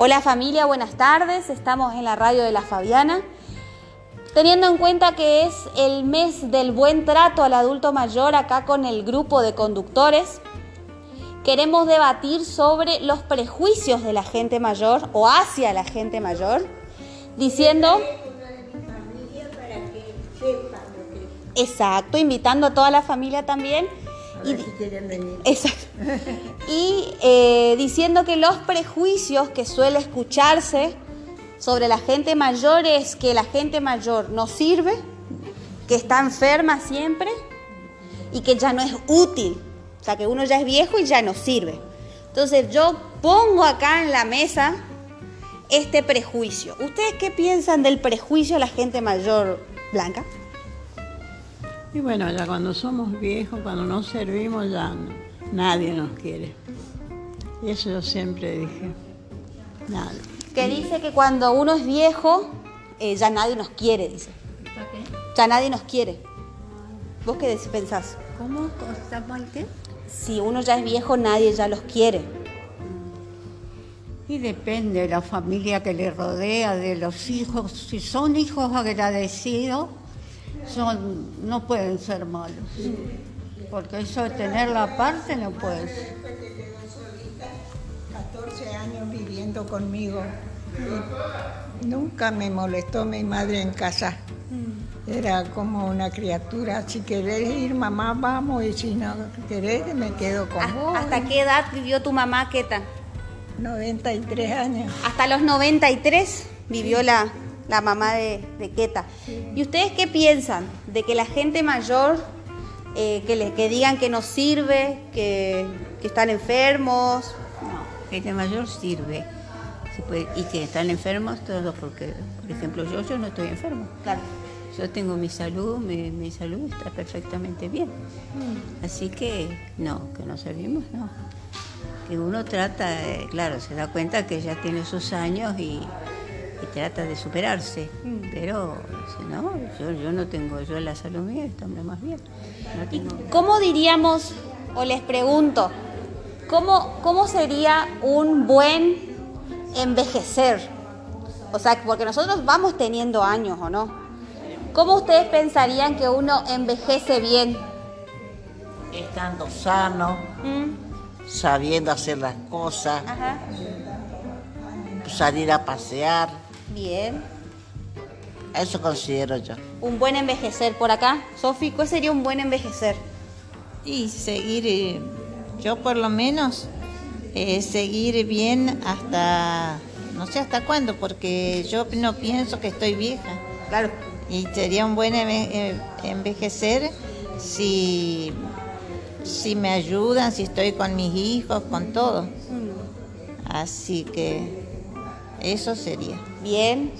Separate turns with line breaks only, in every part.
Hola familia, buenas tardes. Estamos en la radio de la Fabiana. Teniendo en cuenta que es el mes del buen trato al adulto mayor acá con el grupo de conductores, queremos debatir sobre los prejuicios de la gente mayor o hacia la gente mayor, diciendo... Exacto, invitando a toda la familia también y, Exacto. y eh, diciendo que los prejuicios que suele escucharse sobre la gente mayor es que la gente mayor no sirve, que está enferma siempre y que ya no es útil. O sea, que uno ya es viejo y ya no sirve. Entonces yo pongo acá en la mesa este prejuicio. ¿Ustedes qué piensan del prejuicio de la gente mayor, Blanca?
Y bueno, ya cuando somos viejos, cuando no servimos, ya nadie nos quiere. Y eso yo siempre dije, nadie.
Que dice que cuando uno es viejo, eh, ya nadie nos quiere, dice. qué? Ya nadie nos quiere. ¿Vos qué pensás?
¿Cómo? ¿Está mal qué?
Si uno ya es viejo, nadie ya los quiere.
Y depende de la familia que le rodea, de los hijos. Si son hijos agradecidos, son, no pueden ser malos. Porque eso de tener la parte no puede ser.
14 años viviendo conmigo. Nunca me molestó mi madre en casa. Era como una criatura. Si querés ir, mamá, vamos. Y si no querés, me quedo con vos.
¿Hasta qué edad vivió tu mamá, Queta?
93 años.
Hasta los 93 vivió la, la mamá de, de Queta. ¿Y ustedes qué piensan de que la gente mayor, eh, que, le, que digan que no sirve, que, están enfermos?
No, gente mayor sirve. y que están enfermos todos, porque, por ejemplo, yo, yo no estoy enfermo.
Claro.
Yo tengo mi salud, mi, salud está perfectamente bien. Mm. Así que no, que no servimos, no. Que uno trata, eh, claro, se da cuenta que ya tiene sus años y, y trata de superarse. Mm. Pero si no, yo, no tengo, yo la salud mía está más bien.
¿Cómo diríamos, o les pregunto, ¿cómo, cómo sería un buen envejecer? O sea, porque nosotros vamos teniendo años, ¿o no? ¿Cómo ustedes pensarían que uno envejece bien?
Estando sano, mm. sabiendo hacer las cosas, salir a pasear
Bien.
Eso considero yo.
Un buen envejecer por acá. Sofi, ¿cuál sería un buen envejecer?
Y seguir, eh, yo por lo menos, eh, seguir bien hasta, no sé hasta cuándo, porque yo no pienso que estoy vieja.
Claro.
Y sería un buen eh, envejecer si, si me ayudan, si estoy con mis hijos, con todo. Mm. Así que eso sería.
Bien.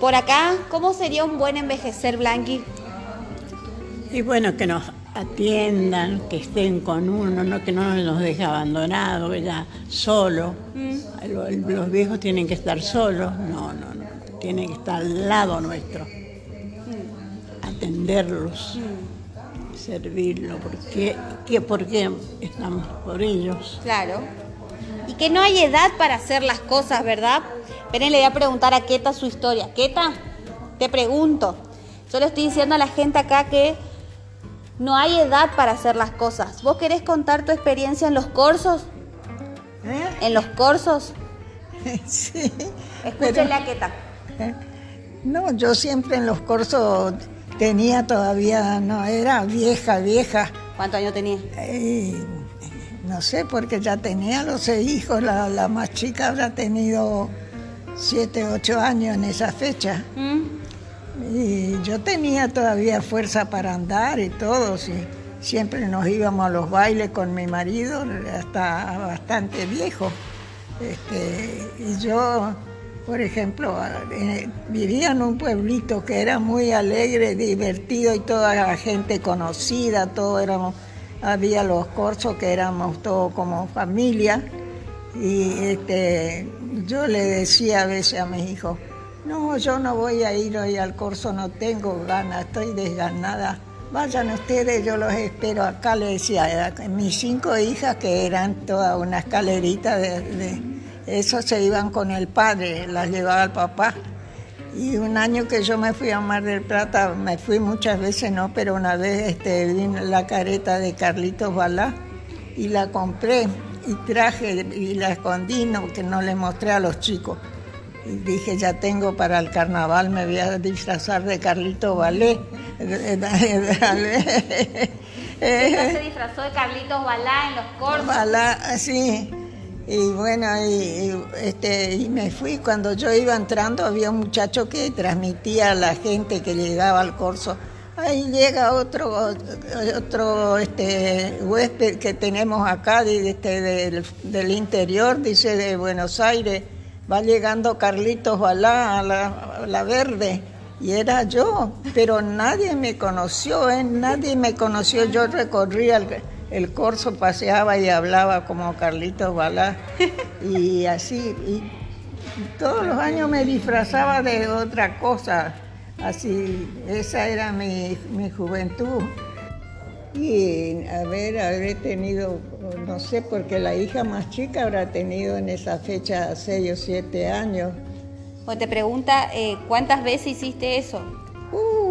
Por acá, ¿cómo sería un buen envejecer, Blanqui?
Y bueno, que nos atiendan, que estén con uno, no que no nos deje abandonados, ya solo. Mm. Los, viejos tienen que estar solos, no, no, no, tienen que estar al lado nuestro. Mm. Atenderlos, mm. servirlos, porque, porque estamos por ellos.
Claro y que no hay edad para hacer las cosas, ¿verdad? Esperen, le voy a preguntar a Keta su historia. Keta, te pregunto. Yo le estoy diciendo a la gente acá que no hay edad para hacer las cosas. ¿Vos querés contar tu experiencia en los cursos? ¿Eh? ¿En los cursos?
Sí.
Escúchenle a Keta.
¿Eh? No, yo siempre en los cursos tenía todavía, no, era vieja, vieja.
¿Cuántos años tenía?
Eh, no sé, porque ya tenía los hijos, la, más chica habrá tenido siete, ocho años en esa fecha. ¿Mm? Y yo tenía todavía fuerza para andar y todo, sí. siempre nos íbamos a los bailes con mi marido, hasta bastante viejo. Este, y yo, por ejemplo, vivía en un pueblito que era muy alegre, divertido y toda la gente conocida, todo éramos había los corsos que éramos todos como familia y este, yo le decía a veces a mis hijos, no, yo no voy a ir hoy al corso, no tengo ganas, estoy desganada. Vayan ustedes, yo los espero acá, le decía mis cinco hijas que eran toda una escalerita de, Esos se iban con el padre, las llevaba el papá. Y un año que yo me fui a Mar del Plata, me fui muchas veces, no, pero una vez este, vino la careta de Carlitos Balá y la compré y traje y la escondí, no, que no le mostré a los chicos. Y dije, ya tengo para el carnaval, me voy a disfrazar de Carlitos Balé.
se disfrazó de Carlitos Balá en los cortos.
Balá, sí. Y bueno, y, este, y me fui. Cuando yo iba entrando había un muchacho que transmitía a la gente que llegaba al corso. Ahí llega otro otro este, huésped que tenemos acá este, del, interior, dice de Buenos Aires. Va llegando Carlitos Balá a la, a la Verde y era yo, pero nadie me conoció, ¿eh? nadie me conoció. Yo recorría el, el corso, paseaba y hablaba como Carlitos Balá y así. Y todos los años me disfrazaba de otra cosa, así, esa era mi, mi juventud. Y a ver, habré tenido, no sé, porque la hija más chica habrá tenido en esa fecha seis o siete años.
Pues te pregunta, eh, ¿cuántas veces hiciste eso?
Uh,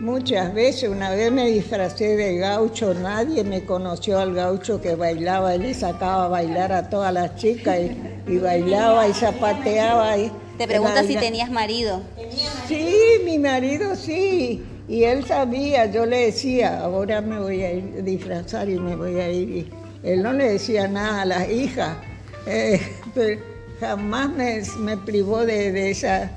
muchas veces. Una vez me disfracé de gaucho, nadie me conoció al gaucho que bailaba, él le sacaba a bailar a todas las chicas y, y bailaba y zapateaba. Y,
te pregunta si tenías marido.
Sí, mi marido sí. Y él sabía, yo le decía, ahora me voy a ir a disfrazar y me voy a ir. Y él no le decía nada a las hijas. Eh, pero, jamás me, me privó de, de, esa,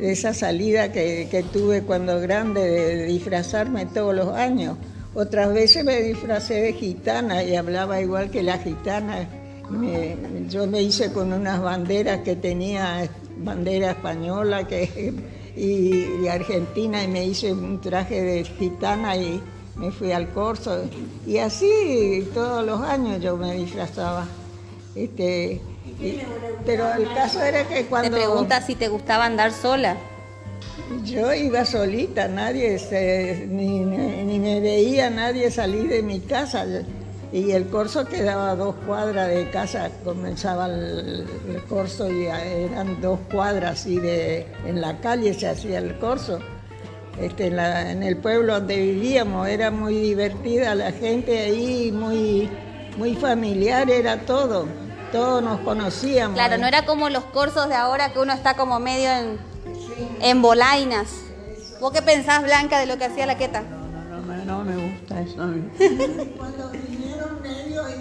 esa salida que, que, tuve cuando grande, de disfrazarme todos los años. Otras veces me disfracé de gitana y hablaba igual que la gitana. Yo me hice con unas banderas que tenía, bandera española que, y, y argentina, y me hice un traje de gitana y me fui al corso. Y así todos los años yo me disfrazaba. Este, y, pero el caso era que cuando...
Te pregunta si te gustaba andar sola.
Yo iba solita, nadie se, ni, ni, ni, me veía nadie salir de mi casa. Y el corso quedaba a dos cuadras de casa, comenzaba el, el corso y eran dos cuadras y de, en la calle se hacía el corso. Este, en, la, en el pueblo donde vivíamos era muy divertida la gente ahí, muy, muy familiar era todo todos nos conocíamos.
Claro, no era como los cursos de ahora que uno está como medio en, en bolainas. ¿Vos qué pensás, Blanca, de lo que hacía la queta?
No, no, no, no me gusta eso a mí.
Cuando vinieron medio y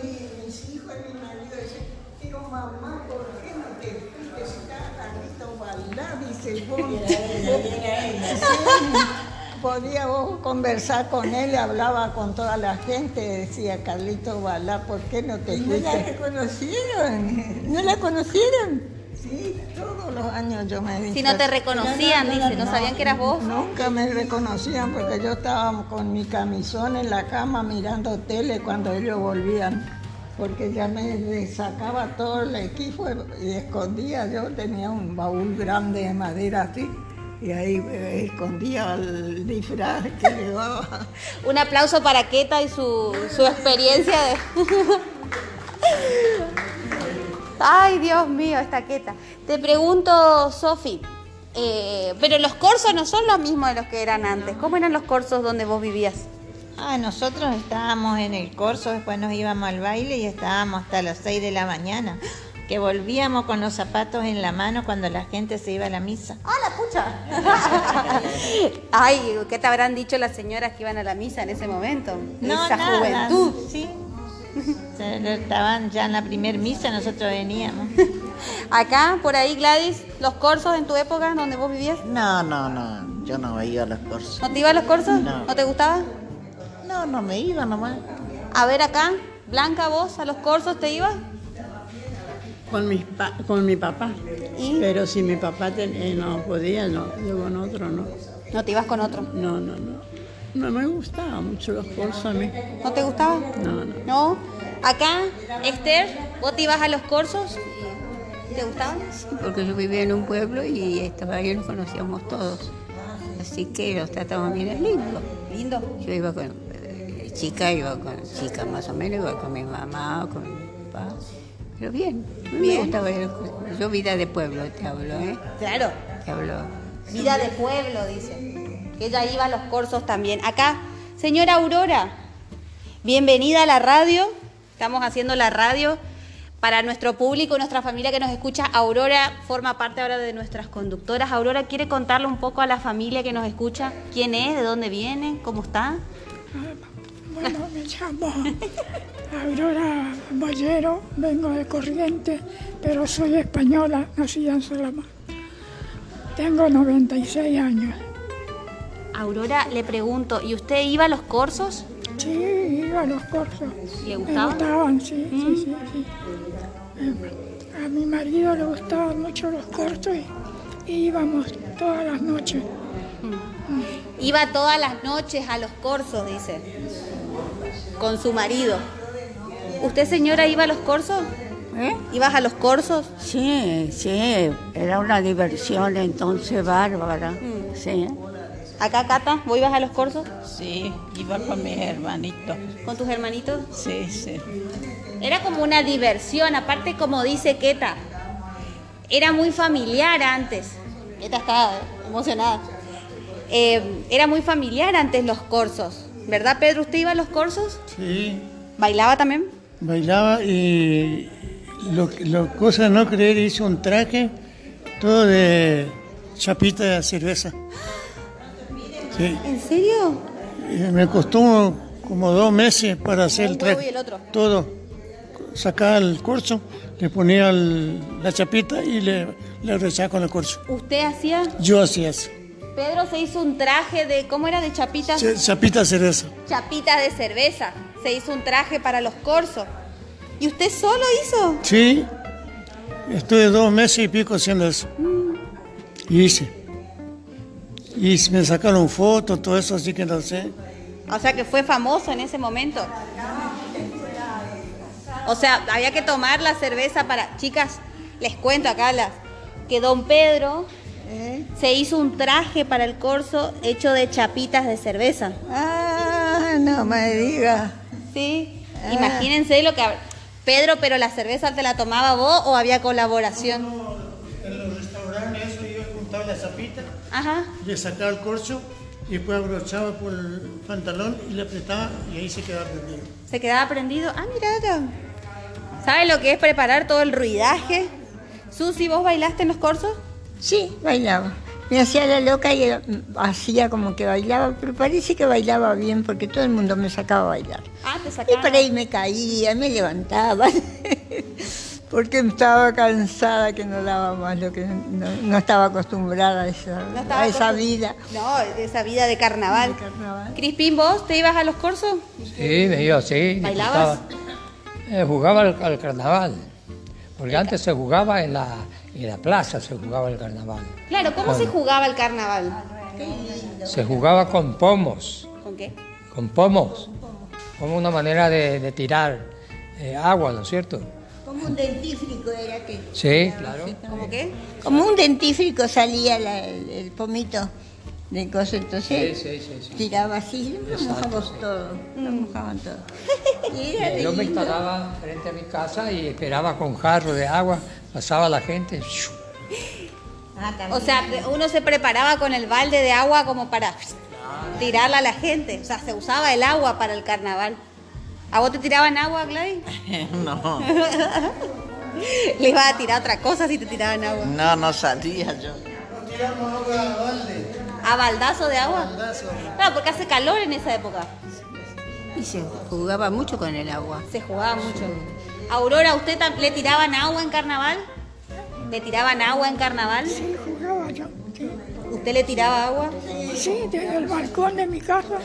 mis hijos y mi marido dicen, pero mamá, ¿por qué no te fuiste si estaba Carlito Baldá? Dice, vos, podía vos conversar con él, hablaba con toda la gente, decía Carlito Balá, ¿por qué no te fuiste?
¿No la reconocieron? ¿No la conocieron?
Sí, todos los años yo me
Si no te reconocían, dice, no, sabían que eras vos.
Nunca me reconocían porque yo estaba con mi camisón en la cama mirando tele cuando ellos volvían. Porque ya me sacaba todo el equipo y escondía. Yo tenía un baúl grande de madera así y ahí eh, escondía el disfraz que llevaba.
Un aplauso para Keta y su, su experiencia de... Ay, Dios mío, esta Keta. Te pregunto, Sofi, eh, pero los cursos no son los mismos de los que eran antes. ¿Cómo eran los cursos donde vos vivías?
Ah, nosotros estábamos en el corso, después nos íbamos al baile y estábamos hasta las 6 de la mañana que volvíamos con los zapatos en la mano cuando la gente se iba a la misa.
¡Ah, la pucha! Ay, ¿qué te habrán dicho las señoras que iban a la misa en ese momento?
No,
Esa
nada,
juventud.
Sí. Estaban ya en la primer misa, nosotros veníamos.
Acá, por ahí, Gladys, los cursos en tu época, donde vos vivías.
No, no, no, yo no iba a los cursos.
¿No te iba a los cursos?
No.
¿No te gustaba?
No, no me iba nomás.
A ver acá, Blanca, vos a los cursos te ibas?
Con, pa con mi papá.
¿Y?
Pero si mi papá ten- eh, no podía, no, yo con otro no.
¿No te ibas con otro?
No, no, no. No me gustaban mucho los cursos a mí.
¿No te gustaba?
No, no.
¿No? Acá, Esther, vos te ibas a los cursos. ¿Te gustaban?
Porque yo vivía en un pueblo y estaba ahí nos conocíamos todos. Así que los tratamos bien es lindo.
Lindo.
Yo iba con eh, chica, iba con chica más o menos, iba con mi mamá, con mi papá. Pero bien,
Bien.
me gusta ver. Yo vida de pueblo te hablo, ¿eh?
Claro.
Te hablo.
Vida de pueblo, dice. Que ella iba a los corsos también. Acá, señora Aurora, bienvenida a la radio. Estamos haciendo la radio para nuestro público nuestra familia que nos escucha. Aurora forma parte ahora de nuestras conductoras. Aurora, ¿quiere contarle un poco a la familia que nos escucha quién es, de dónde viene, cómo está?
Llamo Aurora Bollero, vengo de Corrientes, pero soy española, nacida en Salamanca. Tengo 96 años.
Aurora, le pregunto, ¿y usted iba a los corsos?
Sí, iba a los cursos.
¿Le
Me
gustaban?
gustaban, sí, sí, sí, sí. Eh, A mi marido le gustaban mucho los cursos y, y íbamos todas las noches.
Iba todas las noches a los corsos, dice, con su marido. ¿Usted, señora, iba a los corsos?
¿Eh?
¿Ibas a los corsos?
Sí, sí, era una diversión entonces bárbara. Sí.
Acá, Cata, ¿vos ibas a los corsos
Sí, iba con mis hermanitos.
con tus hermanitos?
Sí, sí.
Era como una diversión, aparte como dice Keta, era muy familiar antes. Keta está emocionada. Eh, era muy familiar antes los corsos, ¿verdad Pedro? ¿Usted iba a los corsos?
Sí,
¿Bailaba también?
bailaba y lo, lo cosa de no creer hice un traje todo de chapita de cerveza. Sí,
¿En serio?
y me costó como dos meses para hacer el traje.
y el otro.
Todo. Sacaba el corcho, le ponía el- la chapita y le, le rechazaba con el corcho.
¿Usted hacía?
Yo hacía eso.
Pedro se hizo un traje de, ¿cómo era? De chapitas.
Ch- Chapita de cerveza.
Chapitas de cerveza. Se hizo un traje para los corsos. ¿Y usted solo hizo?
Sí, estuve dos meses y pico haciendo eso. Y hice. Y me sacaron fotos, todo eso, así que no sé.
O sea que fue famoso en ese momento. O sea, había que tomar la cerveza para... Chicas, les cuento acá las, que don Pedro se hizo un traje para el corso hecho de chapitas de cerveza.
Ah, no me diga.
¿Sí? Imagínense lo que... Pedro, pero la cerveza te la tomaba vos o había colaboración.
En los restaurantes eso yo juntaba la chapita,
Ajá.
le sacaba el corcho y después abrochaba por el pantalón y le apretaba y ahí se quedaba prendido.
Se quedaba prendido. Ah, mira. ¿Sabe lo que es preparar todo el ruidaje? Susi, ¿vos bailaste en los corsos?
Sí, bailaba. Me hacía la loca y hacía como que bailaba, pero parece que bailaba bien porque todo el mundo me sacaba a bailar.
Ah, te
Y
sacaban.
por ahí me caía, me levantaba, porque estaba cansada que no daba más, lo que no, no estaba acostumbrada a esa,
No estaba
a esa
acostum-
vida.
No, esa vida de carnaval.
De carnaval.
Crispín, ¿vos te ibas a los corsos?
Sí, me iba, sí.
¿Bailabas?
Eh, jugaba al, al carnaval, porque antes se jugaba en la, en la plaza, se jugaba el carnaval.
Claro, ¿cómo se jugaba el carnaval?
Se jugaba con pomos,
¿Con qué?
con pomos, como una manera de, de tirar eh, agua, ¿no es cierto?
Como un dentífrico era que...
Sí, claro.
¿Cómo qué?
Como un dentífrico salía la- el, el pomito de cosas, entonces
Sí, sí, sí, sí.
tiraba así, lo mojamos todo, lo mojaban todo. Y era
Yo me instalaba frente a mi casa y esperaba con jarro de agua, pasaba la gente.
Ah.
O sea, uno se preparaba con el balde de agua como para tirarla a la gente. O sea, se usaba el agua para el carnaval. ¿A vos te tiraban agua, Gladys?
No,
Le ibas a tirar otra cosa si te tiraban agua.
no, no salía yo.
¿A baldazo de agua? Claro, porque hace calor en esa época.
Y se jugaba mucho con el agua.
Se jugaba mucho. Aurora, ¿usted le tiraban agua en carnaval? ¿Le tiraban agua en carnaval?
Sí, jugaba yo. Sí,
¿Usted le tiraba agua?
Sí, desde el balcón de mi casa.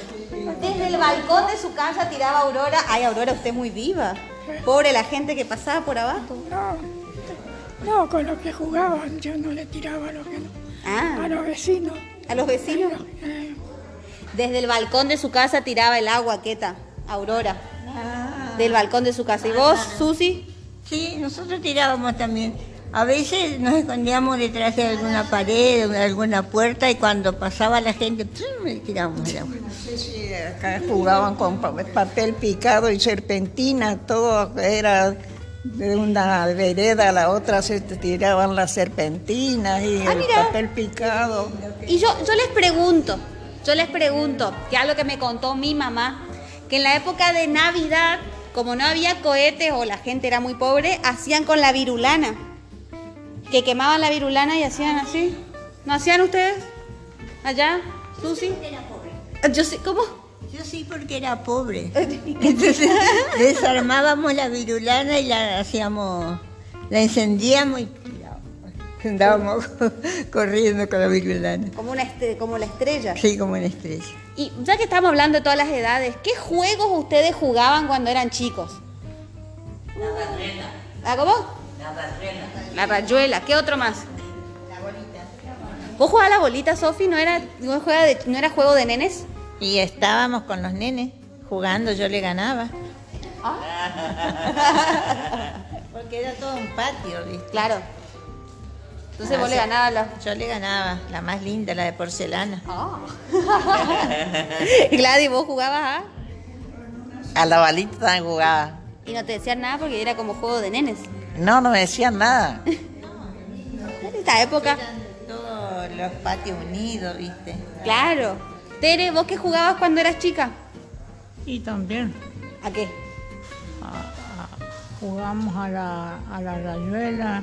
Desde el balcón de su casa tiraba Aurora. Ay, Aurora, usted es muy viva. Pobre la gente que pasaba por abajo.
No, no, con lo que jugaban yo no le tiraba a lo que no.
Ah,
A los vecinos.
a los vecinos.
Eh,
Desde el balcón de su casa tiraba el agua, Queta. Aurora. Del balcón de su casa. ¿Y vos, Susi?
Sí, nosotros tirábamos también. A veces nos escondíamos detrás de alguna pared, de alguna puerta y cuando pasaba la gente, tirábamos el agua.
Sí, acá jugaban con pa- papel picado y serpentina, todo era de una vereda a la otra se tiraban las serpentinas y
Ah,
el
mira.
papel picado.
Y yo, yo les pregunto, yo les pregunto, que es lo que me contó mi mamá, que en la época de Navidad, como no había cohetes o la gente era muy pobre, hacían con la virulana. Que quemaban la virulana y hacían así. ¿No hacían ustedes? ¿Allá? ¿Susi? Yo sí, ¿cómo?
Yo sí porque era pobre. Entonces desarmábamos la virulana y la hacíamos, la encendíamos y andábamos corriendo con la virulana.
Como, una estre- como la estrella.
Sí, como una estrella.
Y ya que estamos hablando de todas las edades, ¿qué juegos ustedes jugaban cuando eran chicos? ¿Ah, cómo? La rayuela. La rayuela. ¿Qué otro más? La bolita. ¿Vos jugabas la bolita, Sofi? ¿No era, no, juega de- ¿No era juego de nenes?
Y estábamos con los nenes jugando, yo le ganaba. Porque era todo un patio, ¿viste?
Claro. Entonces vos
Ah,
le ganabas la...
Yo le ganaba, la más linda, la de porcelana.
Gladys, vos jugabas a...
A la balita también jugaba.
Y no te decían nada porque era como juego de nenes.
No, no me decían nada.
En esta época,
Todos los patios unidos, ¿viste?
claro. Tere, ¿vos qué jugabas cuando eras chica?
Y también
¿A qué?
jugamos a la, a la rayuela,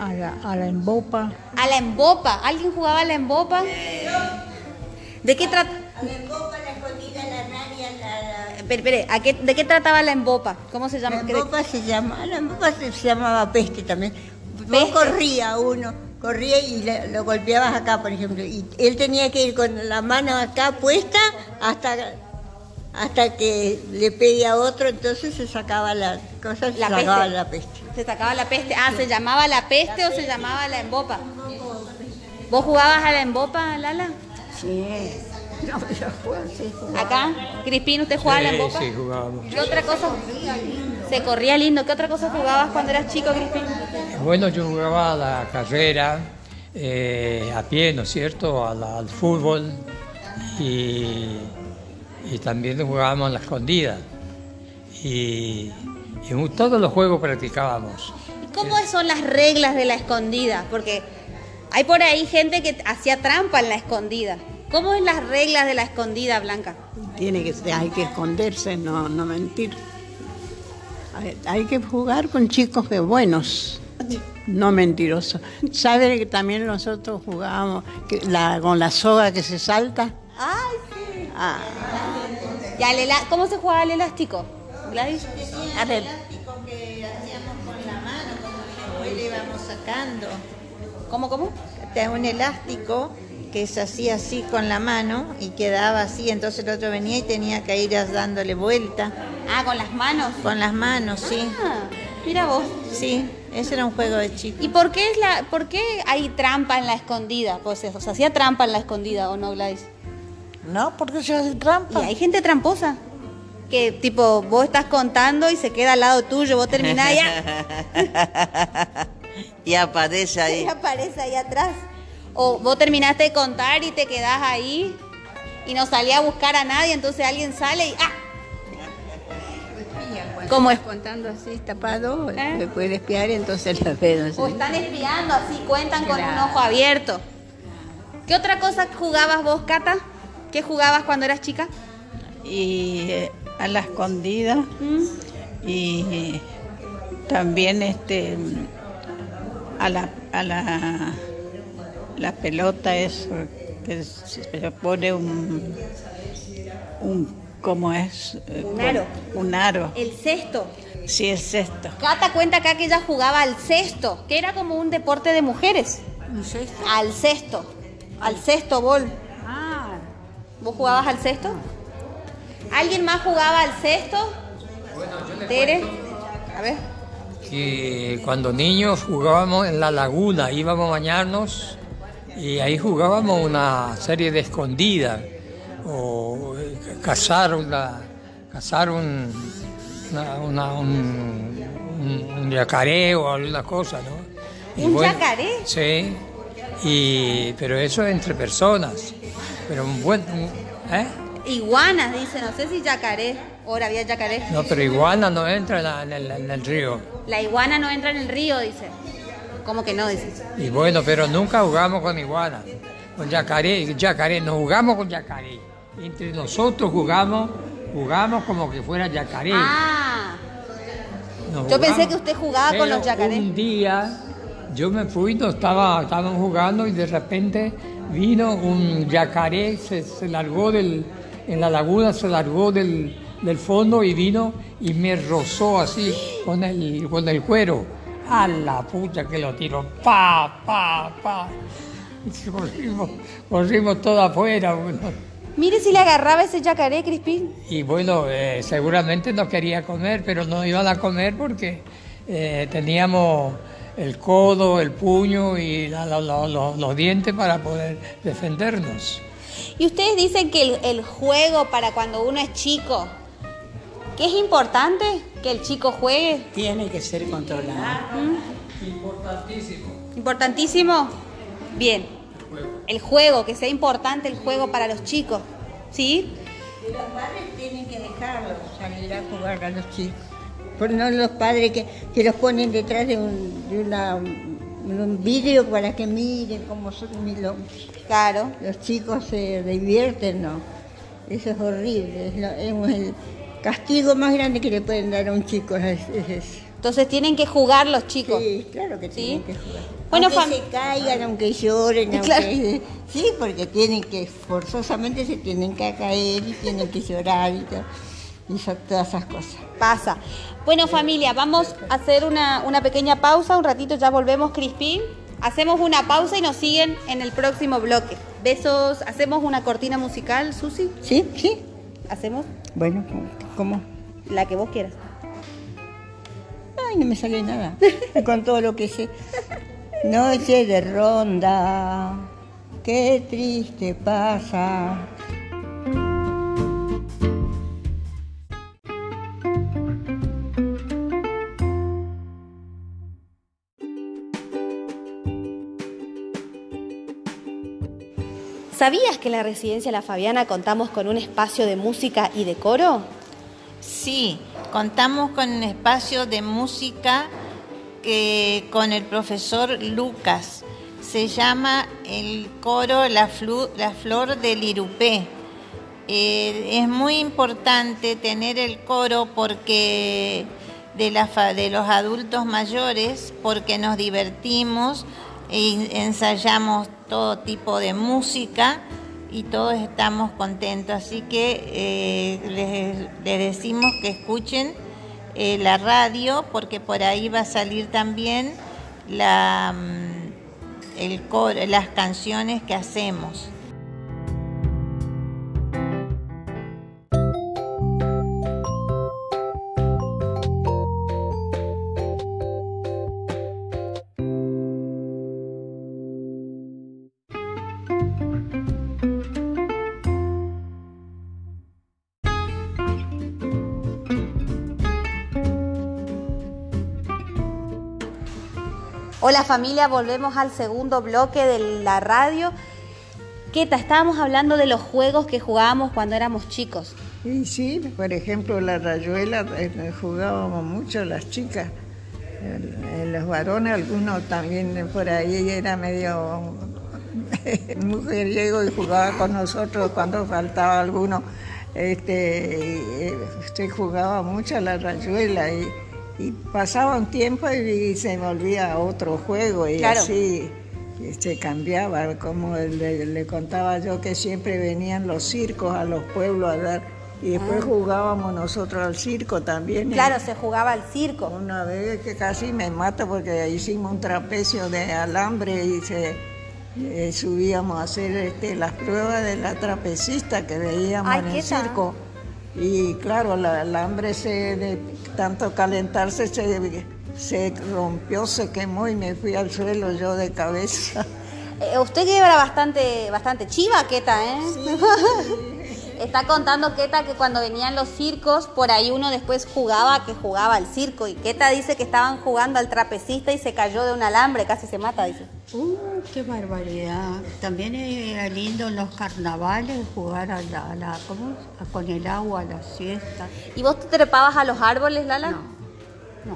a la, a la embopa.
A la embopa. ¿Alguien jugaba a la embopa? ¿De qué trata? Espere, espere, ¿a qué- ¿de qué trataba la embopa? ¿Cómo se llama?
La
¿Qué de-
embopa se llama, la embopa se, se llamaba peste también. Vos corría uno, corría y le- lo golpeabas acá, por ejemplo, y él tenía que ir con la mano acá puesta hasta hasta que le pegue a otro, entonces se sacaba la cosa, se
La
sacaba
peste.
la peste.
Se sacaba la peste. Ah, ¿se llamaba la peste o se llamaba la embopa? ¿Vos jugabas a la embopa, Lala?
Sí. No, yo juego, sí, jugaba.
¿Acá? Crispín, ¿usted jugaba a la
Sí,
embopa?
sí, jugábamos.
¿Qué otra cosa? Se corría lindo. ¿Qué otra cosa jugabas cuando eras chico, Crispín?
Bueno, yo jugaba a la carrera, eh, a pie, ¿no es cierto?, a la- al fútbol y, y también jugábamos a la escondida. Y, y mu- todos los juegos practicábamos.
¿Y cómo son las reglas de la escondida? Porque hay por ahí gente que hacía trampa en la escondida. ¿Cómo es las reglas de la escondida, Blanca?
Tiene que, hay que esconderse, no, no mentir. Hay que jugar con chicos que buenos, no mentirosos. ¿Sabe que también nosotros jugábamos que la- con la soga que se salta?
Ay, sí.
Ah,
¿Y al ¿Cómo se juega al elástico? Gladys. A ver,
elástico que hacíamos con la mano, como que le íbamos sacando.
¿cómo, cómo?
Te un elástico que se hacía así con la mano y quedaba así, entonces el otro venía y tenía que ir dándole vuelta.
Ah, con las manos.
Con las manos, sí.
Ah, mira vos.
Sí, ese era un juego de chicos.
¿Y por qué, es la, por qué hay trampa en la escondida? Pues, o sea, hacía trampa en la escondida, ¿o no, Gladys?
No, porque se hace
Y
trampa.
hay gente tramposa. Que tipo, vos estás contando y se queda al lado tuyo, vos terminás ya.
y aparece ahí.
Y aparece ahí atrás. O vos terminaste de contar y te quedás ahí y no salía a buscar a nadie, entonces alguien sale y ¡ah! ¿Cómo es?
Contando así tapado,
¿Eh?
me puede espiar, entonces la veo.
O están espiando así, cuentan con un ojo abierto. ¿Qué otra cosa jugabas vos, Cata? ¿Qué jugabas cuando eras chica?
y eh, a la escondida
¿Mm?
y también este a la a la la pelota es que se pone un un cómo es Eh,
Un aro.
un aro
El cesto.
sí es esto
Cata cuenta acá que ella jugaba al cesto, que era como un deporte de mujeres. Al cesto. Al cesto bol.
ah,
¿Vos jugabas al cesto? ¿Alguien más jugaba al cesto? Tere. A ver.
que cuando niños jugábamos en la laguna, íbamos a bañarnos y ahí jugábamos una serie de escondidas o eh, cazar una cazar un una- una- un, un- un yacaré o alguna cosa, ¿no?
¿Un yacaré?
Sí, y, pero eso entre personas. Pero un buen... un- ¿eh?
Iguanas, dice, no sé si yacaré. Ahora había yacaré.
No, pero iguana no entra en, la- en el, en el río.
La iguana no entra en el río, dice. ¿Cómo que no? Dice.
Y bueno, pero nunca jugamos con iguana. Con yacaré, yacaré, no jugamos con yacaré. Entre nosotros jugamos, jugamos como que fuera yacaré.
Ah,
Nos
yo pensé que usted jugaba con los yacarés.
Un día yo me fui, no estaba, estaban jugando y de repente vino un yacaré, se, se largó del, en la laguna, se largó del, del fondo y vino y me rozó así con el, con el cuero. A la pucha que lo tiró, pa, pa, pa. Corrimos, corrimos todo afuera.
Mire si le agarraba ese yacaré, Crispín.
Y bueno, eh, seguramente no quería comer, pero no iban a comer porque eh, teníamos el codo, el puño y la- la- la- los- los dientes para poder defendernos.
Y ustedes dicen que el, el juego para cuando uno es chico, que es importante que el chico juegue.
Tiene que ser controlado.
Importantísimo.
Importantísimo. Bien. El juego, que sea importante el juego para los chicos. ¿Sí?
Y los padres tienen que dejarlos salir a jugar a los chicos. Por no los padres que, que los ponen detrás de un, de una, un vidrio para que miren cómo son los,
Claro.
los chicos se divierten, ¿no? Eso es horrible. Es, lo- es el castigo más grande que le pueden dar a un chico. Es, es eso.
Entonces tienen que jugar los chicos.
Sí, claro que
¿Sí?
tienen que jugar.
Bueno,
aunque se caigan, aunque lloren, aunque...
Claro.
Sí, porque tienen que, forzosamente se tienen que caer y tienen que llorar y, todo, y todas esas cosas.
Pasa. Bueno, familia, vamos a hacer una, una pequeña pausa. Un ratito ya volvemos, Crispín. Hacemos una pausa y nos siguen en el próximo bloque. Besos. ¿Hacemos una cortina musical, Susi?
¿Sí? ¿Sí?
¿Hacemos?
Bueno, ¿cómo?
La que vos quieras.
Ay, no me sale nada con todo lo que sé. Noche de ronda, qué triste pasa.
¿Sabías que en la residencia La Fabiana contamos con un espacio de música y de coro?
Sí, contamos con un espacio de música que con el profesor Lucas. Se llama el coro La, Flor del Irupé. Eh, es muy importante tener el coro porque de los adultos mayores, porque nos divertimos e ensayamos todo tipo de música y todos estamos contentos. Así que eh, les, decimos que escuchen eh, la radio porque por ahí va a salir también la, mm, el coro- las canciones que hacemos.
Hola familia, volvemos al segundo bloque de la radio. Queta, estábamos hablando de los juegos que jugábamos cuando éramos chicos.
Sí, por ejemplo, la rayuela eh, jugábamos mucho las chicas. El- Los varones, algunos también por ahí era medio mujeriego y jugaba con nosotros cuando faltaba alguno. Este, eh, jugaba mucho la rayuela y, y pasaba un tiempo y, se volvía a otro juego y
Claro.
así se cambiaba, como le, le contaba yo que siempre venían los circos a los pueblos a dar y después jugábamos nosotros al circo también. y
Claro, se jugaba al circo.
Una vez que casi me mato porque hicimos un trapecio de alambre y se, eh, subíamos a hacer este, las pruebas de la trapecista que veíamos
Ay,
en
¿qué
el
tal?
circo. Y claro, el alambre se, de tanto calentarse se, se rompió, se quemó y me fui al suelo yo de cabeza.
Eh, usted que era bastante, bastante chiva, Queta, ¿eh? Está contando Queta que cuando venían los circos, por ahí uno después jugaba que jugaba al circo. Y Queta dice que estaban jugando al trapecista y se cayó de un alambre, casi se mata, dice.
Uh, qué barbaridad. También era lindo en los carnavales jugar a la, a la- ¿cómo? A- con el agua, a la siesta.
¿Y vos te trepabas a los árboles, Lala?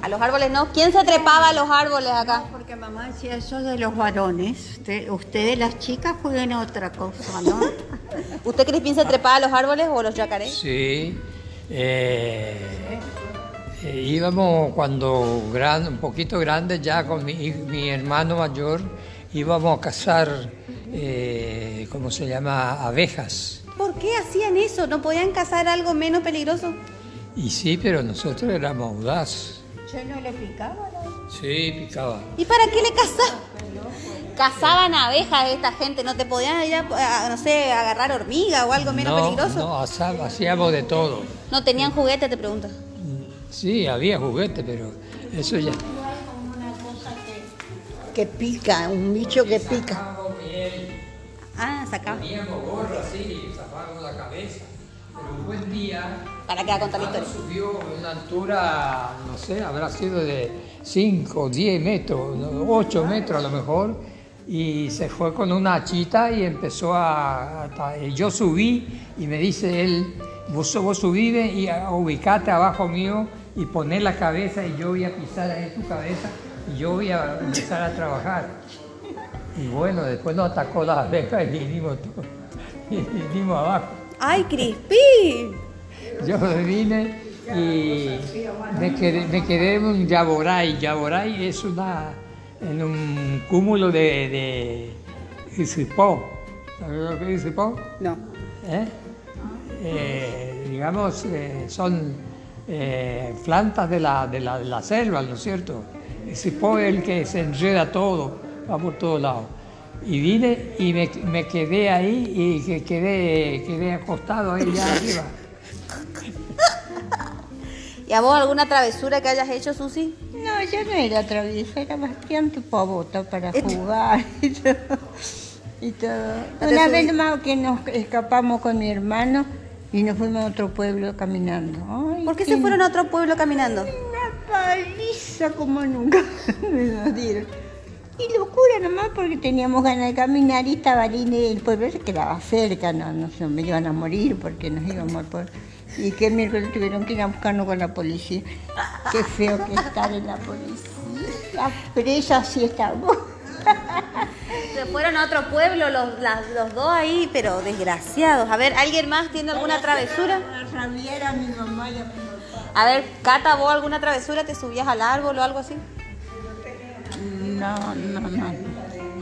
A los árboles no. ¿Quién se trepaba a los árboles acá?
Porque mamá decía eso de los varones. Usted- ustedes las chicas jueguen a otra cosa, ¿no?
¿Usted, Crispín, se trepaba a los árboles o a los yacarés?
Sí. eh, eh, íbamos cuando gran, un poquito grandes ya con mi, hermano mayor, íbamos a cazar, eh, ¿cómo se llama? Abejas.
¿Por qué hacían eso? ¿No podían cazar algo menos peligroso?
Y sí, pero nosotros éramos audaces.
¿Yo no le picaba?
Sí, picaba.
¿Y para qué le cazaban? Cazaban abejas esta gente, ¿no te podían ir a, a, no sé, agarrar hormiga o algo menos
no,
peligroso?
no, hacíamos de todo.
No tenían juguete, te pregunto.
Sí, había juguete, pero eso ya.
Que pica, un bicho que pica.
Ah, sacaba.
Teníamos gorra así, tapábamos la cabeza. Pero un buen día.
Para que va a contar la historia.
Subió a una altura, no sé, habrá sido de 5, 10 metros, 8 metros a lo mejor, y se fue con una chita y empezó a... a- y yo subí y me dice él, vos, vos subí y ubicate abajo mío y poner la cabeza y yo voy a pisar ahí tu cabeza y yo voy a empezar a trabajar. Y bueno, después nos atacó las abejas y vinimos, todos- y vinimos abajo.
¡Ay, Crispín!
Yo vine y me quedé, me quedé en un Yaboray. Yaboray es una, en un cúmulo de, de isipó. ¿Sabes lo que es isipó?
No.
¿Eh? Eh, digamos, eh, son eh, plantas de la, de, la, de la selva, ¿no es cierto? Isipó es el que se enreda todo, va por todos lados. Y vine y me, me quedé ahí y que quedé, quedé acostado ahí ya arriba.
¿Y a vos alguna travesura que hayas hecho, Susi?
No, yo no era traviesa, era bastante pavota para jugar y todo. Y todo.
¿No te
Una vez más que nos escapamos con mi hermano y nos fuimos a otro pueblo caminando. Ay,
¿Por qué se fueron a otro pueblo caminando?
Una paliza como nunca nos dieron. Y locura nomás porque teníamos ganas de caminar y estaba lindo y el pueblo se quedaba cerca, no, no sé, me iban a morir porque nos íbamos al pueblo. Y que el miércoles tuvieron que ir a buscarnos con la policía. Qué feo que estar en la policía. Las presas sí estamos.
Se fueron a otro pueblo los, las- los dos ahí, pero desgraciados. A ver, ¿alguien más tiene alguna travesura?
Rabiera mi mamá y a mi papá.
A ver, Cata, ¿vos alguna travesura? ¿Te subías al árbol o algo así?
No, no, no.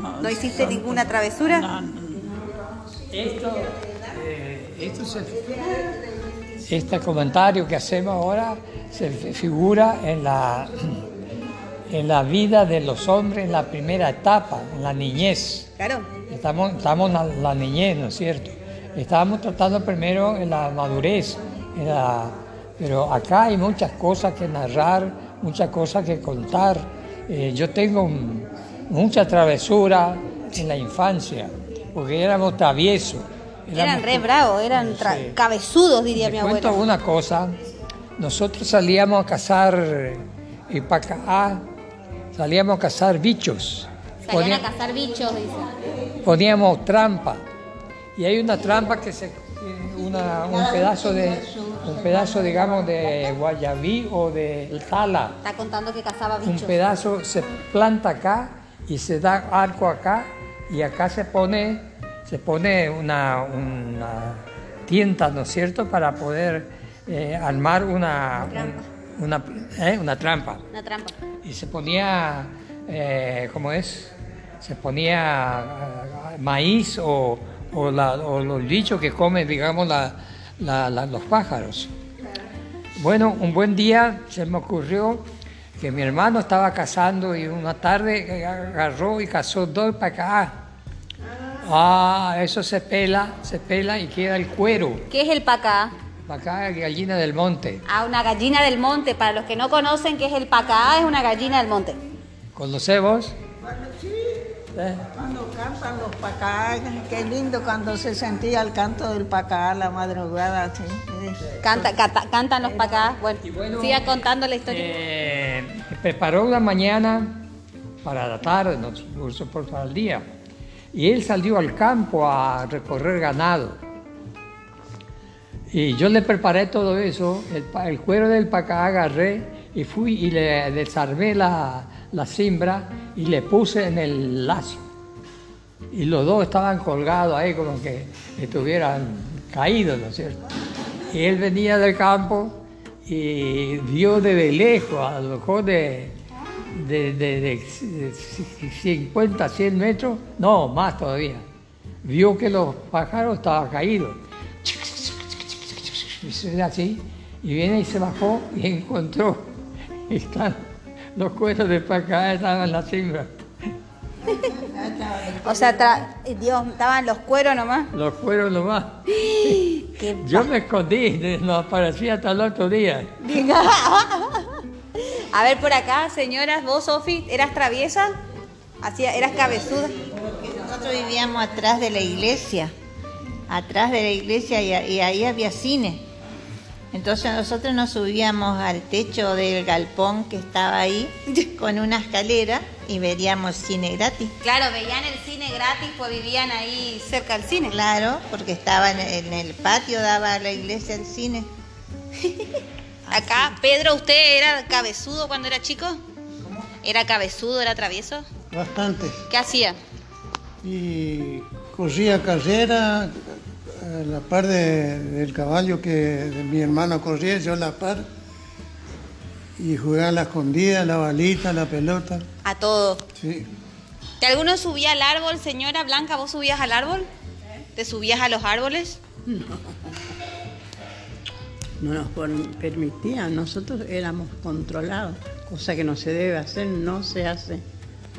No,
¿No hiciste ninguna travesura?
no, no.
Esto, eh, esto se- este comentario que hacemos ahora se fi- figura en la, en la vida de los hombres en la primera etapa, en la niñez.
Claro.
Estamos, estamos en la, la niñez, ¿no es cierto? Estábamos tratando primero en la madurez, en la- pero acá hay muchas cosas que narrar, muchas cosas que contar. Eh, yo tengo mucha travesura en la infancia, porque éramos traviesos.
Eran re bravos, eran
Sí.
cabezudos, diría mi
Te cuento
abuela.
una cosa. Nosotros salíamos a cazar y para salíamos a cazar bichos.
Salían
Ponía-
a cazar bichos, dice.
poníamos trampa y hay una trampa que se una- un pedazo de un pedazo digamos de guayabí o de tala
Está contando que cazaba
un
bichos.
pedazo se planta acá y se da arco acá y acá se pone se pone una, una tienda no es cierto para poder eh, armar una un- una, ¿eh? una trampa
Una trampa.
y se ponía, eh, ¿cómo es? Se ponía eh, maíz o, o, la- o los bichos que comen, digamos, la- la- la- los pájaros. Bueno, un buen día se me ocurrió que mi hermano estaba cazando y una tarde agarró y cazó dos para acá. Ah, eso se pela, se pela y queda el cuero.
¿Qué es el pacá?
Para acá, gallina del monte.
Ah, una gallina del monte. Para los que no conocen qué es el pacá, es una gallina del monte.
¿Conocemos? ¿Eh?
Cuando cantan los pacá, qué lindo cuando se sentía el canto del pacá a la madrugada. sí.
Canta, canta- cantan los pacá. Bueno,
bueno,
siga contando la historia.
Eh, preparó una mañana para la tarde, no cursos por para el día. Y él salió al campo a recorrer ganado. Y yo le preparé todo eso, el, cuero del pacá agarré y fui y le desarmé la, la cimbra y le puse en el lazo. Y los dos estaban colgados ahí como que estuvieran caídos, ¿no es cierto? Y él venía del campo y vio desde lejos, a lo mejor de, de, de- de 50, 100 metros, no, más todavía, vio que los pájaros estaban caídos. Así, y viene y se bajó y encontró, están los cueros de pacá estaban en la cimbra.
O sea, tra- Dios, estaban los cueros nomás.
Los cueros nomás. Yo me escondí, no aparecía hasta el otro día.
A ver por acá, señoras, vos, Sofi, ¿eras traviesa? Hacía, ¿Eras cabezuda?
Nosotros vivíamos atrás de la iglesia, atrás de la iglesia y, y ahí había cine. Entonces nosotros nos subíamos al techo del galpón que estaba ahí con una escalera y veríamos cine gratis.
Claro, veían el cine gratis, pues vivían ahí cerca del cine.
Claro, porque estaba en el patio, daba a la iglesia el cine.
Acá, Pedro, ¿usted era cabezudo cuando era chico? ¿Era cabezudo, era travieso?
Bastante.
¿Qué hacía?
Y corría carrera a la par de- del caballo que de mi hermano corría, yo a la par. Y jugaba a la escondida, la balita, la pelota.
A todo.
Sí.
¿Que alguno subía al árbol, señora Blanca? ¿Vos subías al árbol? ¿Te subías a los árboles?
No nos por- permitían, nosotros éramos controlados, cosa que no se debe hacer, no se hace.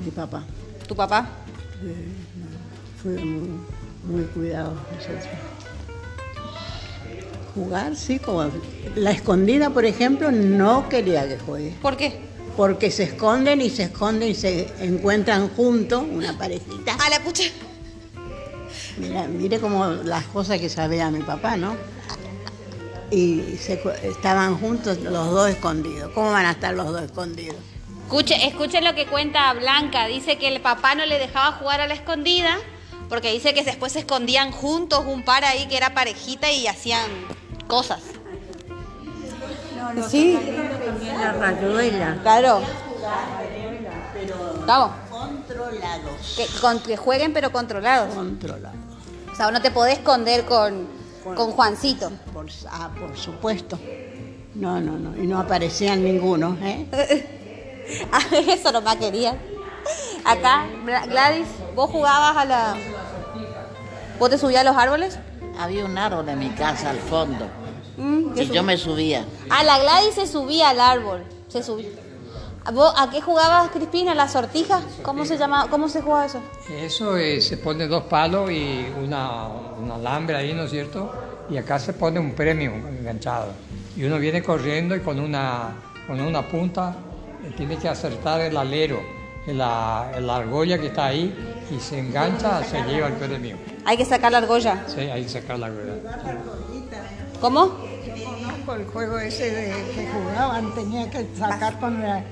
Mi papá
¿Tu papá?
fue muy, muy cuidado nosotros. Jugar, sí, como la escondida, por ejemplo, no quería que juegue.
¿Por qué?
Porque se esconden y se esconden y se encuentran juntos, una parejita.
A la pucha.
Mira, mire como las cosas que sabía mi papá, ¿no? Y se estaban juntos los dos escondidos. ¿Cómo van a estar los dos escondidos?
Escuche, escuchen lo que cuenta Blanca. Dice que el papá no le dejaba jugar a la escondida porque dice que después se escondían juntos un par ahí que era parejita y hacían cosas. Sí.
También la rayuela.
Claro. Vamos.
Controlados.
Que, con- que jueguen pero controlados.
Controlados.
O sea, no te podés esconder con, con Juancito.
Por, ah, por supuesto. No, no, no. Y no aparecían ninguno, ¿eh?
Ah, Eso nomás quería. Acá, Gladys, ¿vos jugabas a la... ¿Vos te subías a los árboles?
Había un árbol en mi casa al fondo.
Mm, ¿qué
Y
sub-
yo me subía.
Ah, la Gladys se subía al árbol. Se subía. ¿Vos a qué jugabas, Crispina? ¿La sortija? ¿Cómo se llama? ¿Cómo se juega eso?
Eso eh, se pone dos palos y una, un alambre ahí, ¿no es cierto? Y acá se pone un premio enganchado. Y uno viene corriendo y con una, con una punta eh, tiene que acertar el alero, la, la argolla que está ahí, y se engancha, se lleva el premio.
Hay que sacar la argolla.
Sí, ahí sacar la argolla.
¿Cómo?
Conozco el juego ese de que jugaban, tenía que sacar con, la-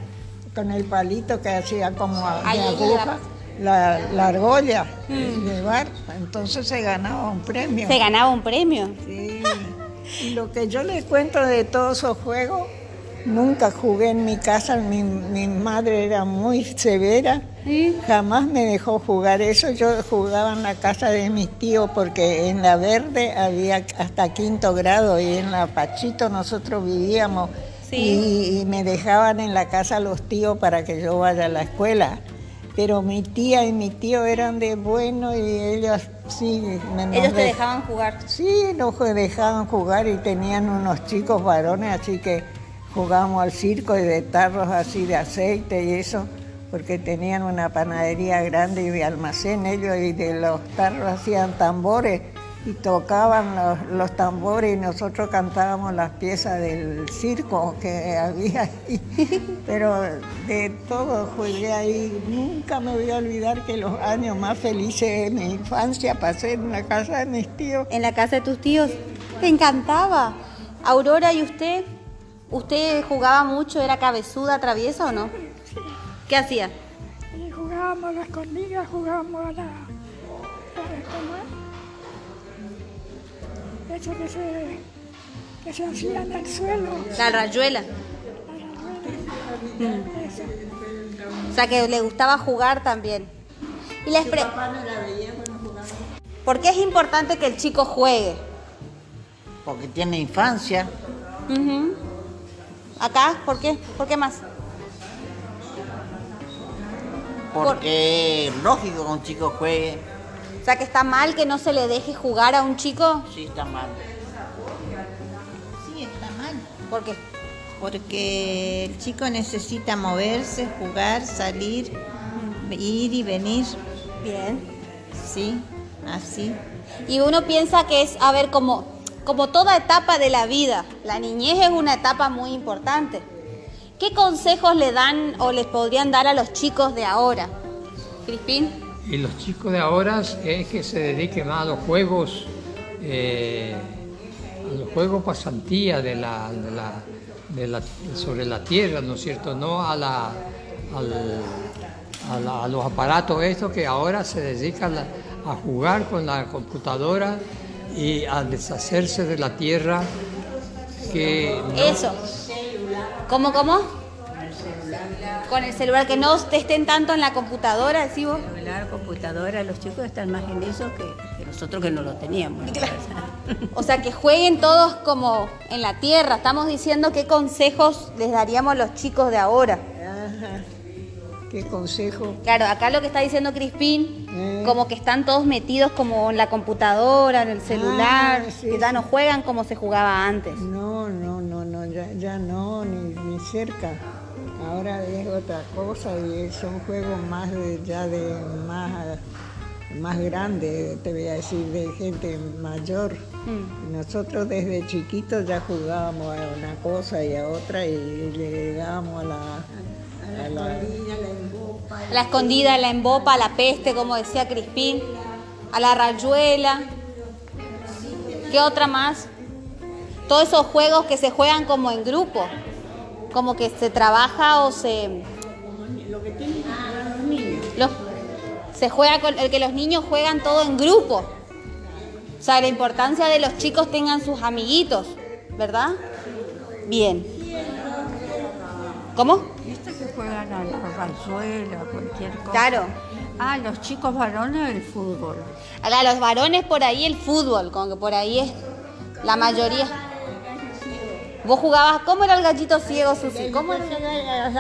con el palito que hacía como a-
Ahí,
de
ahí,
aguja la, la argolla, y llevar, entonces se ganaba un premio.
Se ganaba un premio.
Sí. Y lo que yo les cuento de todos esos juegos, nunca jugué en mi casa, mi, mi madre era muy severa, jamás me dejó jugar eso, yo jugaba en la casa de mis tíos porque en la verde había hasta quinto grado y en la Pachito nosotros vivíamos y, y me dejaban en la casa los tíos para que yo vaya a la escuela. Pero mi tía y mi tío eran de bueno y ellos sí. me-
Ellos te
dej-
dejaban jugar.
Sí, nos dejaban jugar y tenían unos chicos varones, así que jugábamos al circo y de tarros así de aceite y eso, porque tenían una panadería grande y de almacén ellos y de los tarros hacían tambores y tocaban los, los tambores y nosotros cantábamos las piezas del circo que había ahí. Pero de todo jugué ahí. Nunca me voy a olvidar que los años más felices de mi infancia pasé en la casa de mis tíos.
En la casa de tus tíos. Te encantaba. Aurora, ¿y usted? ¿Usted jugaba mucho? ¿Era cabezuda, traviesa o no? ¿Qué hacía?
jugábamos a la escondida, jugábamos a la... ¿Cómo es? Eso que se, que se hacía en el suelo.
La rayuela.
Eso.
O sea que le gustaba jugar también. Y les pre- ¿Por qué es importante que el chico juegue?
Porque tiene infancia.
Ujú. ¿Acá? ¿Por qué? ¿Por qué más?
Porque es lógico que un chico juegue.
O sea que está mal que no se le deje jugar a un chico.
Sí, está mal.
Sí, está mal.
¿Por qué?
Porque el chico necesita moverse, jugar, salir, ir y venir.
Bien.
Sí, así.
Y uno piensa que es, a ver, como, como toda etapa de la vida, la niñez es una etapa muy importante. ¿Qué consejos le dan o les podrían dar a los chicos de ahora? Crispín.
Y los chicos de ahora es que se dediquen más a los juegos, eh, a los juegos pasantía de la, de la- de la- sobre la tierra, ¿no es cierto? No a, la, al- a, a los aparatos estos que ahora se dedican a, a jugar con la computadora y a deshacerse de la tierra que no-
Eso. ¿Cómo, cómo? Con el celular, que no estén tanto en la computadora, decís vos.
Celular, computadora, los chicos están más en eso que, que nosotros que no lo teníamos. ¿no?
O sea, que jueguen todos como en la tierra. Estamos diciendo qué consejos les daríamos a los chicos de ahora.
Ajá. ¿Qué consejo?
Claro, acá lo que está diciendo Crispín,
Eh.
como que están todos metidos como en la computadora, en el celular,
Ah, sí,
que ya
sí.
no juegan como se jugaba antes.
No, no, no, no, ya, ya no, ni, ni cerca. Ahora es otra cosa y son juegos más de, ya de más, más grande, te voy a decir, de gente mayor.
Mm.
Nosotros desde chiquitos ya jugábamos a una cosa y a otra y llegábamos a la... A la,
La escondida, la embopa, la peste, como decía Crispín, a la rayuela. ¿Qué otra más? Todos esos juegos que se juegan como en grupo, como que se trabaja o se... Los- se juega con el que los niños juegan todo en grupo. O sea, la importancia de los chicos tengan sus amiguitos, ¿verdad? Bien. ¿Cómo?
¿Viste que juegan a la rayuela, cualquier cosa?
Claro.
Ah, los chicos varones el fútbol.
A los varones por ahí el fútbol, como que por ahí es la mayoría. Vos jugabas, ¿cómo era el gallito ciego, Susi? ¿Cómo era?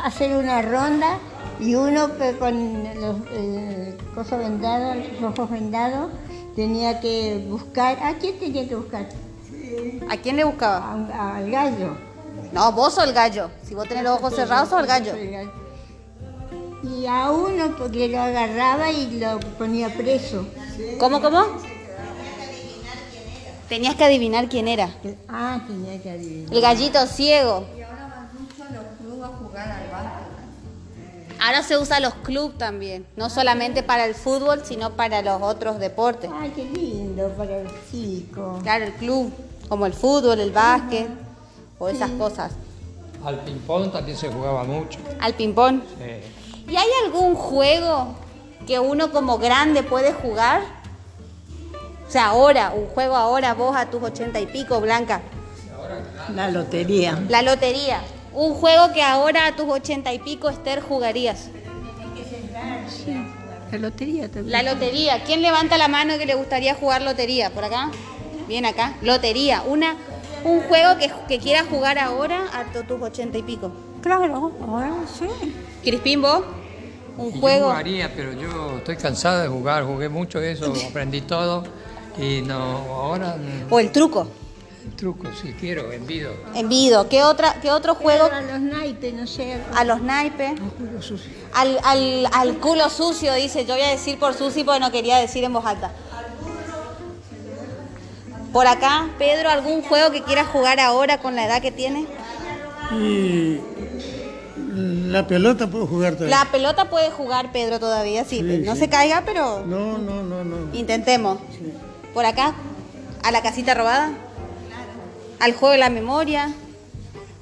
hacer una ronda y uno con los eh, cosas vendados, los ojos vendados, tenía que buscar. ¿A quién tenía que buscar?
¿A quién le buscaba?
A- al gallo.
No, vos sos el gallo. Si vos tenés los ojos cerrados, sos el gallo.
Y a uno porque lo agarraba y lo ponía preso.
¿Cómo, cómo? Tenías que adivinar quién era.
Ah, tenía que adivinar.
El gallito ciego. Ahora se usa los clubes también, no solamente para el fútbol, sino para los otros deportes.
Ay, qué lindo para el chico.
Claro, el club, como el fútbol, el básquet o esas cosas.
al ping-pong también se jugaba mucho.
Al ping-pong.
Sí.
¿Y hay algún juego que uno como grande puede jugar? O sea, ahora, un juego ahora, vos a tus ochenta y pico, Blanca.
La lotería.
La lotería. Un juego que ahora a tus ochenta y pico, Esther, jugarías.
La lotería también.
La lotería. ¿Quién levanta la mano que le gustaría jugar lotería? ¿Por acá? Bien acá. Lotería. Una, un juego que, que quieras jugar ahora a tu- tus ochenta y pico.
Claro, ahora sí.
Crispín, vos. Un
Y Yo
juego.
jugaría, pero yo estoy cansado de jugar, jugué mucho eso, aprendí todo y no, ahora
O el truco.
el truco, si quiero, envido.
Envido. ¿Qué, otra, ¿Qué otro juego?
A los naipes, no sé.
A los naipes. Al, al, al culo sucio, dice. Yo voy a decir por Susi porque no quería decir en voz alta. Por acá, Pedro, ¿algún juego que quieras jugar ahora con la edad que tiene?
Y la pelota puedo jugar también.
La pelota puede jugar Pedro todavía, sí.
Sí,
no
sí.
se caiga, pero
No, no, no, no.
intentemos. Por acá, a la casita robada. Al juego de la memoria.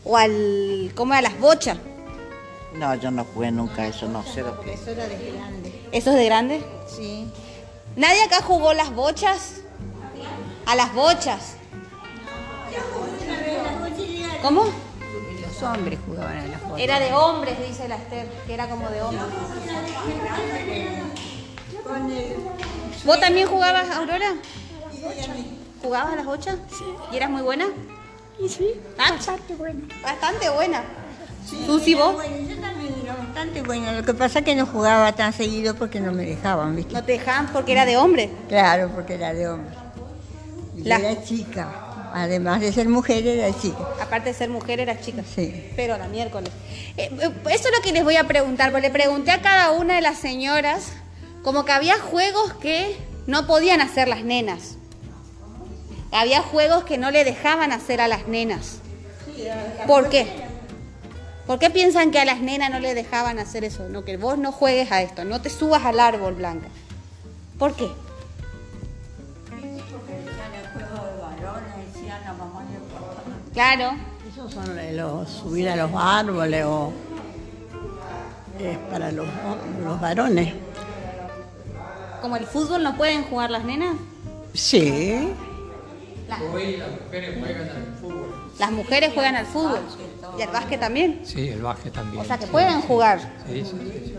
O al. ¿Cómo era? Las bochas.
No, yo no jugué nunca eso, no sé lo que.
Eso era de grande.
¿Eso es de grande?
Sí.
¿Nadie acá jugó las bochas? A las bochas. ¿Cómo?
Los hombres jugaban a las bochas.
Era de hombres, dice la Esther, que era como de hombres. ¿Vos también jugabas, Aurora? ¿Jugabas a las bochas? Sí. ¿Y eras muy buena?
Sí,
¿Ah?
bastante bueno.
Bastante buena. Susi, vos
Bueno, yo también era bastante bueno. Lo que pasa es que no jugaba tan seguido porque no me dejaban, ¿viste?
no te dejaban porque era de hombre.
Claro, porque era de hombre. Y
La-
Era chica. Además de ser mujer, era chica.
Aparte de ser mujer, eras chica.
Sí.
Pero la miércoles. Eh, eh, eso es lo que les voy a preguntar, porque le pregunté a cada una de las señoras, como que había juegos que no podían hacer las nenas. Había juegos que no le dejaban hacer a las nenas. ¿Por qué? ¿Por qué piensan que a las nenas no le dejaban hacer eso? No, que vos no juegues a esto, no te subas al árbol, Blanca. ¿Por qué? Claro.
Esos son los subir a los árboles o es para los, los varones.
Como el fútbol no pueden jugar las nenas.
Sí,
Hoy las mujeres juegan al fútbol.
Las mujeres juegan al fútbol. Y al básquet también.
Sí, el básquet también.
O sea que
sí,
pueden
sí.
jugar.
Sí, sí, sí, sí.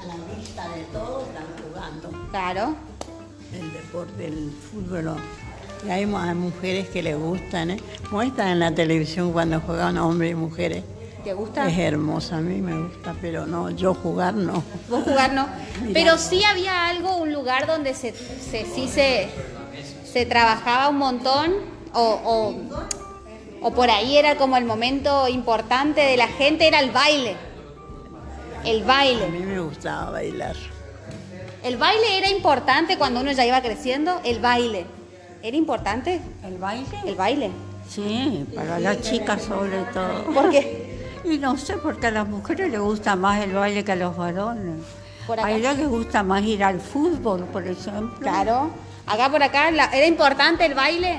a la vista de todos están jugando.
Claro.
El deporte, el fútbol. Y hay mujeres que les gustan, ¿eh? Muestran en la televisión cuando juegan hombres y mujeres.
¿Te gusta?
Es hermosa, a mí me gusta, pero no, yo jugar no.
Vos jugar no. Pero sí había algo, un lugar donde se, se- sí se, se trabajaba un montón o, o, o por ahí era como el momento importante de la gente, era el baile. El
A
baile.
mí me gustaba bailar.
El baile era importante cuando uno ya iba creciendo, el baile. ¿Era importante?
¿El baile?
El baile.
Sí, para las chicas sobre todo.
¿Por qué?
Y no sé, porque a las mujeres les gusta más el baile que a los varones.
Por.
A ellas les gusta más ir al fútbol, por ejemplo.
Claro. Acá por acá, la- ¿era importante el baile?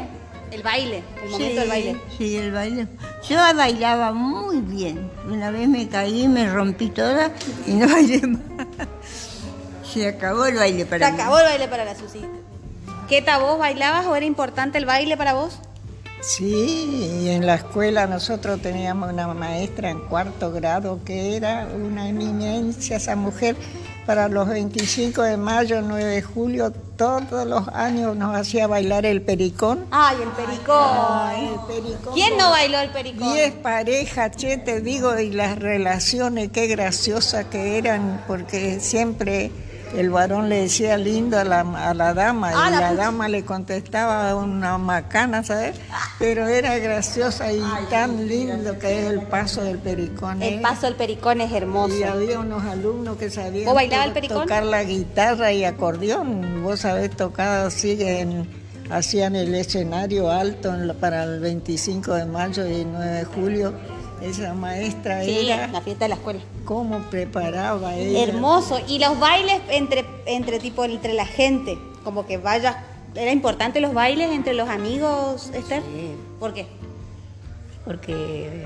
El baile, el momento del baile.
Sí, el baile. Yo bailaba muy bien. Una vez me caí, me rompí toda y no bailé más. Se acabó el baile
Se
para mí.
acabó el baile para la Susi. ¿Qué tal vos bailabas o era importante el baile para vos?
Sí, y en la escuela nosotros teníamos una maestra en cuarto grado que era una eminencia esa mujer. Para los 25 de mayo, 9 de julio, todos los años nos hacía bailar el pericón.
Ay, el pericón.
Ay, el pericón.
¿Quién no bailó el pericón?
Diez parejas, che, te digo, y las relaciones, qué graciosas que eran, porque siempre el varón le decía lindo a la, a la dama,
Ah,
y
la
dama le contestaba una macana, ¿sabes? Pero era graciosa y tan lindo que es el paso del pericón.
El
¿eh?
paso del pericón es hermoso.
Y había unos alumnos que sabían
¿Vos bailabas
to-
el
tocar la guitarra y acordeón. Vos sabés tocar así en- hacían el escenario alto para el 25 de mayo y 9 de julio. Esa maestra
Sí,
era
la fiesta de la escuela.
cómo preparaba ella.
Hermoso. Y los bailes entre, entre tipo entre la gente, como que vaya. ¿Era importante los bailes entre los amigos, Esther?
Sí.
¿Por qué?
Porque,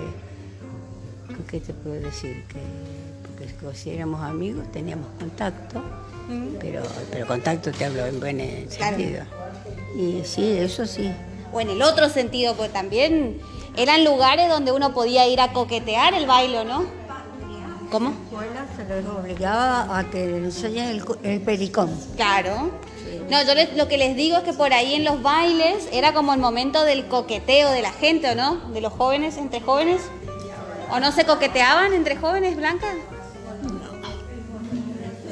¿qué te puedo decir? Que, porque si éramos amigos teníamos contacto, pero, pero contacto te hablo en buen eh,
Claro.
sentido. Y sí, eso sí.
O en el otro sentido, pues también eran lugares donde uno podía ir a coquetear el baile, ¿no? ¿Cómo?
la escuela se les obligaba a que enseñen el, el pericón.
Claro. No, yo les- lo que les digo es que por ahí en los bailes era como el momento del coqueteo de la gente, ¿o no? De los jóvenes, entre jóvenes. ¿O no se coqueteaban entre jóvenes, Blanca?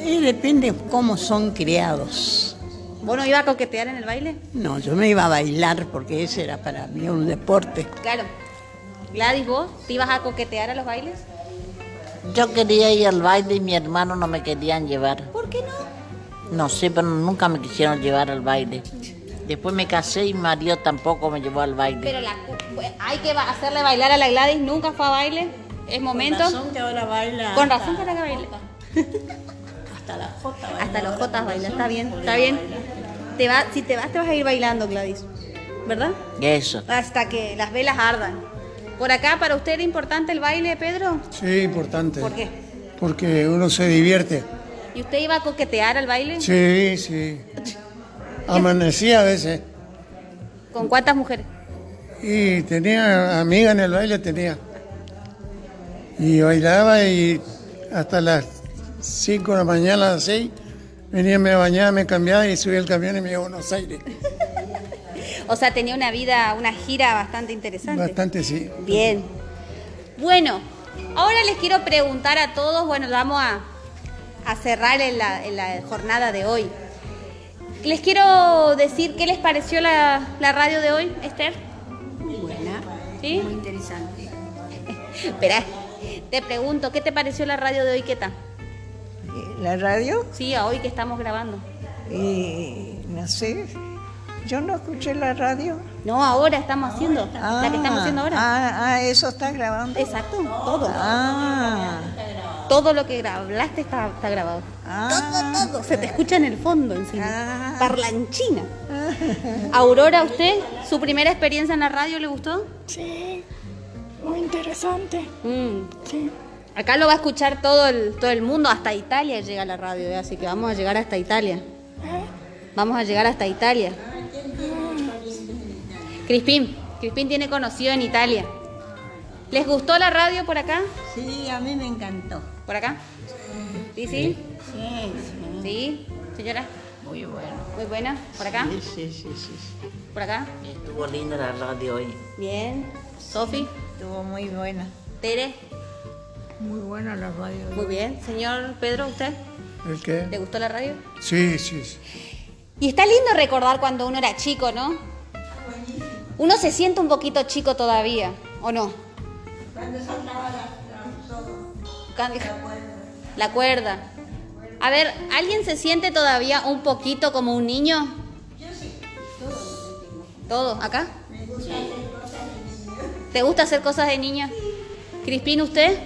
Y depende cómo son criados.
¿Vos no ibas a coquetear en el baile?
No, yo me iba a bailar porque ese era para mí un deporte.
Claro. Gladys, ¿vos te ibas a coquetear a los bailes?
Yo quería ir al baile y mi hermano no me querían llevar.
¿Por qué no?
No sé, pero nunca me quisieron llevar al baile. Después me casé y mi marido tampoco me llevó al baile.
Pero la, hay que hacerle bailar a la Gladys, nunca fue a baile. Es momento.
Con razón que ahora baila.
Con razón para que baile.
Hasta la Jota baila
Hasta los
ahora.
jotas baila, está bien, está bien. Te va, si te vas, te vas a ir bailando, Gladys. ¿Verdad?
Eso.
Hasta que las velas ardan. Por acá, ¿para usted era importante el baile, Pedro?
Sí, importante.
¿Por qué?
Porque uno se divierte.
¿Y usted iba a coquetear al baile?
Sí, sí. Amanecía a veces.
¿Con cuántas mujeres?
Y tenía amiga en el baile, tenía. Y bailaba y hasta las 5 de la mañana, a las 6, venía, me bañaba, me cambiaba y subía el camión y me iba a Buenos Aires.
O sea, tenía una vida, una gira bastante interesante.
Bastante, sí.
Bien. Bueno, ahora les quiero preguntar a todos, bueno, vamos a, a cerrar en la, en la jornada de hoy. Les quiero decir qué les pareció la, la radio de hoy, Esther.
Muy buena.
¿Sí?
Muy interesante.
Espera, te pregunto, ¿qué te pareció la radio de hoy? ¿Qué tal?
¿La radio?
Sí, a hoy que estamos grabando.
Y no sé, yo no escuché la radio.
No, ahora estamos haciendo, la que estamos haciendo ahora.
Ah, ah, eso está grabando.
Exacto, todo.
Ah,
Todo lo que hablaste está, está grabado.
ah.
Todo, todo. Se te escucha en el fondo encima. Parlanchina. Aurora, ¿usted? ¿Su primera experiencia en la radio le gustó?
Sí, muy interesante.
Mm.
Sí.
Acá lo va a escuchar todo el, todo el mundo, hasta Italia llega la radio, ¿eh? así que vamos a llegar hasta Italia. Vamos a llegar hasta Italia. Crispín, Crispín tiene conocido en Italia. ¿Les gustó la radio por acá?
Sí, a mí me encantó.
¿Por acá? ¿Sí, sí?
Sí,
¿Sí? ¿Señora?
Muy bueno.
Muy buena. ¿Por acá?
Sí, sí, sí, sí.
¿Por acá?
Estuvo linda la radio hoy.
Bien. ¿Sofi?
Estuvo muy buena.
¿Tere?
Muy buena la radio.
Muy bien. Señor Pedro, ¿usted?
¿El qué?
¿Le gustó la radio?
Sí, sí, sí.
Y está lindo recordar cuando uno era chico, ¿no? Uno se siente un poquito chico todavía, ¿o no?
Cuando saltaba la,
Cuando- La cuerda. A ver, ¿alguien se siente todavía un poquito como un niño? ¿Todo? ¿Acá? ¿Te gusta hacer cosas de niño? Crispín, ¿usted?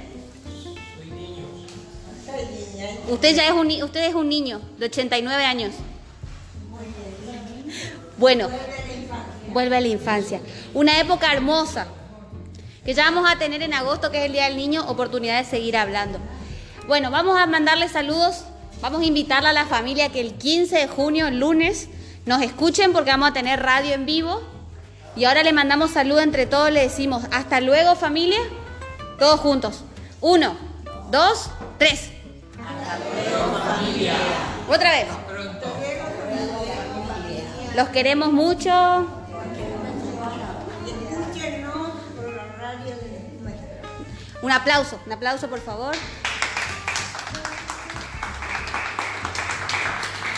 Usted ya es un, usted es un niño de 89 años. Bueno, vuelve a la infancia. Una época hermosa que ya vamos a tener en agosto, que es el Día del Niño, oportunidad de seguir hablando. Bueno, vamos a mandarle saludos, vamos a invitarla a la familia que el 15 de junio, el lunes, nos escuchen porque vamos a tener radio en vivo. Y ahora le mandamos saludos entre todos, le decimos, hasta luego familia, todos juntos. Uno, dos, tres. Otra vez. Los queremos mucho. Un aplauso, un aplauso por favor.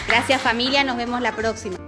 Gracias familia, nos vemos la próxima.